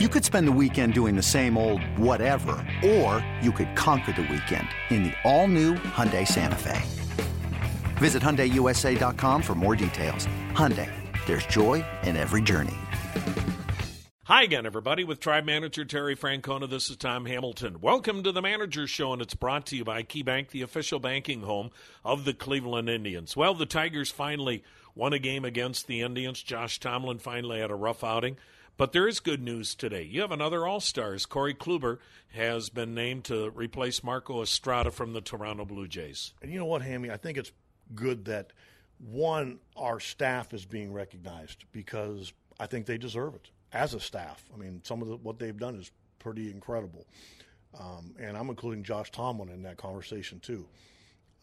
You could spend the weekend doing the same old whatever, or you could conquer the weekend in the all-new Hyundai Santa Fe. Visit HyundaiUSA.com for more details. Hyundai, there's joy in every journey. Hi again, everybody, with Tribe Manager Terry Francona. This is Tom Hamilton. Welcome to the Manager Show, and it's brought to you by KeyBank, the official banking home of the Cleveland Indians. Well, the Tigers finally won a game against the Indians. Josh Tomlin finally had a rough outing. But there is good news today. You have another All Stars. Corey Kluber has been named to replace Marco Estrada from the Toronto Blue Jays. And you know what, Hammy? I think it's good that one, our staff is being recognized because I think they deserve it as a staff. I mean, some of the, what they've done is pretty incredible. Um, and I'm including Josh Tomlin in that conversation too.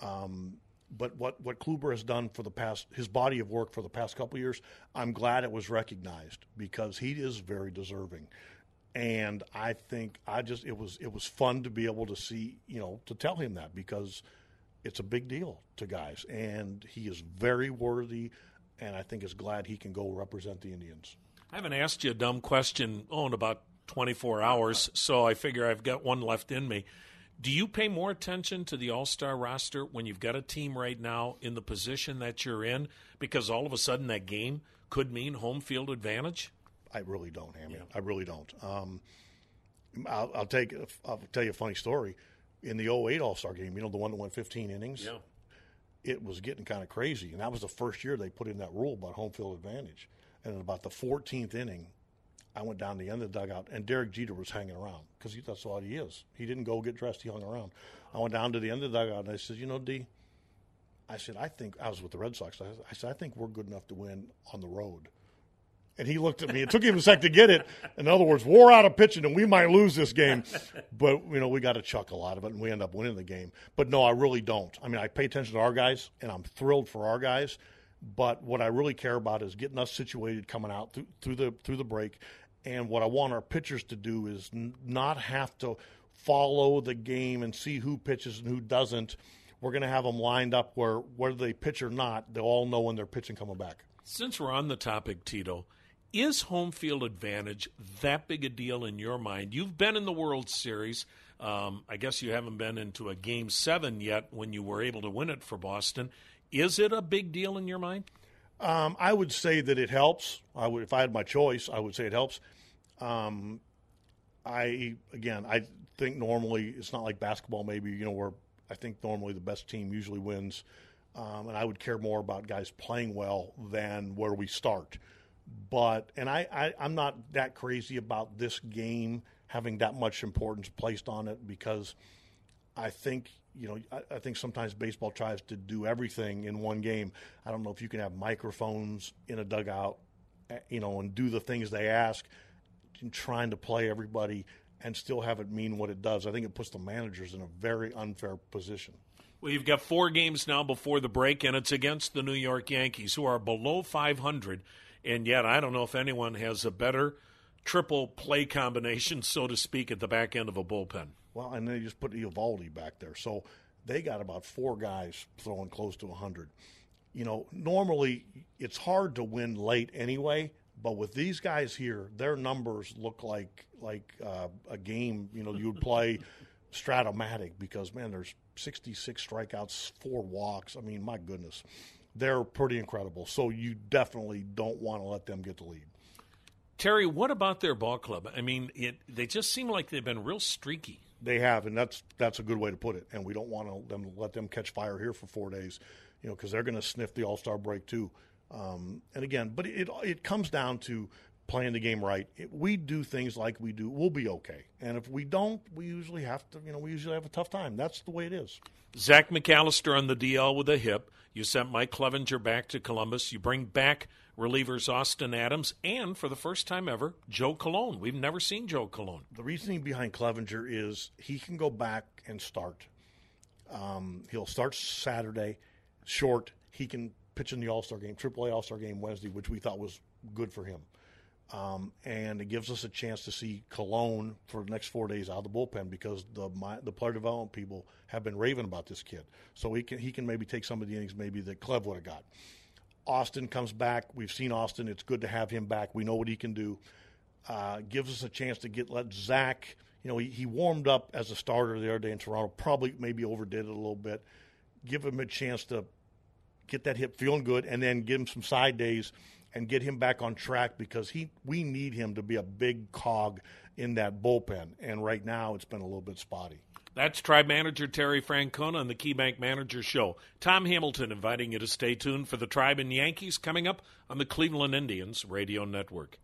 Um, but what what Kluber has done for the past his body of work for the past couple years, I'm glad it was recognized because he is very deserving. And I think I just it was it was fun to be able to see, you know, to tell him that because it's a big deal to guys and he is very worthy and I think is glad he can go represent the Indians. I haven't asked you a dumb question oh in about 24 hours, so I figure I've got one left in me. Do you pay more attention to the All Star roster when you've got a team right now in the position that you're in? Because all of a sudden that game could mean home field advantage. I really don't, Hammy. Yeah. I really don't. Um, I'll, I'll, take. I'll tell you a funny story. In the 08 All Star game, you know the one that went 15 innings. Yeah. It was getting kind of crazy, and that was the first year they put in that rule about home field advantage. And in about the 14th inning, I went down to the end of the dugout, and Derek Jeter was hanging around because he that's all he is. He didn't go get dressed; he hung around. I went down to the end of the dugout, and I said, "You know, D," I said, "I think I was with the Red Sox. I, said, I think we're good enough to win on the road." And he looked at me. It took him a sec to get it. In other words, we're out of pitching, and we might lose this game. But you know, we got to chuck a lot of it, and we end up winning the game. But no, I really don't. I mean, I pay attention to our guys, and I'm thrilled for our guys. But what I really care about is getting us situated coming out through, through the through the break and what I want our pitchers to do is n- not have to follow the game and see who pitches and who doesn't. We're going to have them lined up where whether they pitch or not, they'll all know when they're pitching coming back. Since we're on the topic, Tito, is home field advantage that big a deal in your mind? You've been in the World Series. Um, I guess you haven't been into a game seven yet when you were able to win it for Boston. Is it a big deal in your mind? Um, I would say that it helps. I would, if I had my choice, I would say it helps. Um, I again, I think normally it's not like basketball. Maybe you know where I think normally the best team usually wins, um, and I would care more about guys playing well than where we start. But and I, I I'm not that crazy about this game having that much importance placed on it because I think you know, I, I, think sometimes baseball tries to do everything in one game. I don't know if you can have microphones in a dugout, eh, you know, and do the things they ask, and trying to play everybody and still have it mean what it does. I think it puts the managers in a very unfair position. Well, you've got four games now before the break, and it's against the New York Yankees, who are below 500. And yet, I don't know if anyone has a better triple play combination, so to speak, at the back end of a bullpen. Well, and they just put Eovaldi back there. So they got about four guys throwing close to 100. You know, normally it's hard to win late anyway, but with these guys here, their numbers look like like uh, a game, you know, you would play Strat-O-Matic because man, there's 66 strikeouts, four walks. I mean, my goodness. They're pretty incredible. So you definitely don't want to let them get the lead. Terry, what about their ball club? I mean, it, they just seem like they've been real streaky. They have, and that's that's a good way to put it. And we don't want to them let them catch fire here for four days, you know, because they're going to sniff the All Star break too. Um, and again, but it it comes down to playing the game right. We do things like we do, we'll be okay. And if we don't, we usually have to, you know, we usually have a tough time. That's the way it is. Zach McAllister on the DL with a hip. You sent Mike Clevinger back to Columbus. You bring back relievers Austin Adams and, for the first time ever, Joe Colon. We've never seen Joe Colon. The reasoning behind Clevinger is he can go back and start. Um, he'll start Saturday, short. He can pitch in the All Star game, AAA All Star game Wednesday, which we thought was good for him. Um, and it gives us a chance to see Colon for the next four days out of the bullpen because the my, the player development people have been raving about this kid. So he can he can maybe take some of the innings maybe that Clev would have got. Austin comes back. We've seen Austin. It's good to have him back. We know what he can do. Uh, gives us a chance to get let Zach. You know, he, he warmed up as a starter the other day in Toronto. Probably maybe overdid it a little bit. Give him a chance to get that hip feeling good, and then give him some side days and get him back on track because he we need him to be a big cog in that bullpen. And right now, it's been a little bit spotty. That's Tribe Manager Terry Francona on the KeyBank Manager Show. Tom Hamilton inviting you to stay tuned for the Tribe and Yankees coming up on the Cleveland Indians Radio Network.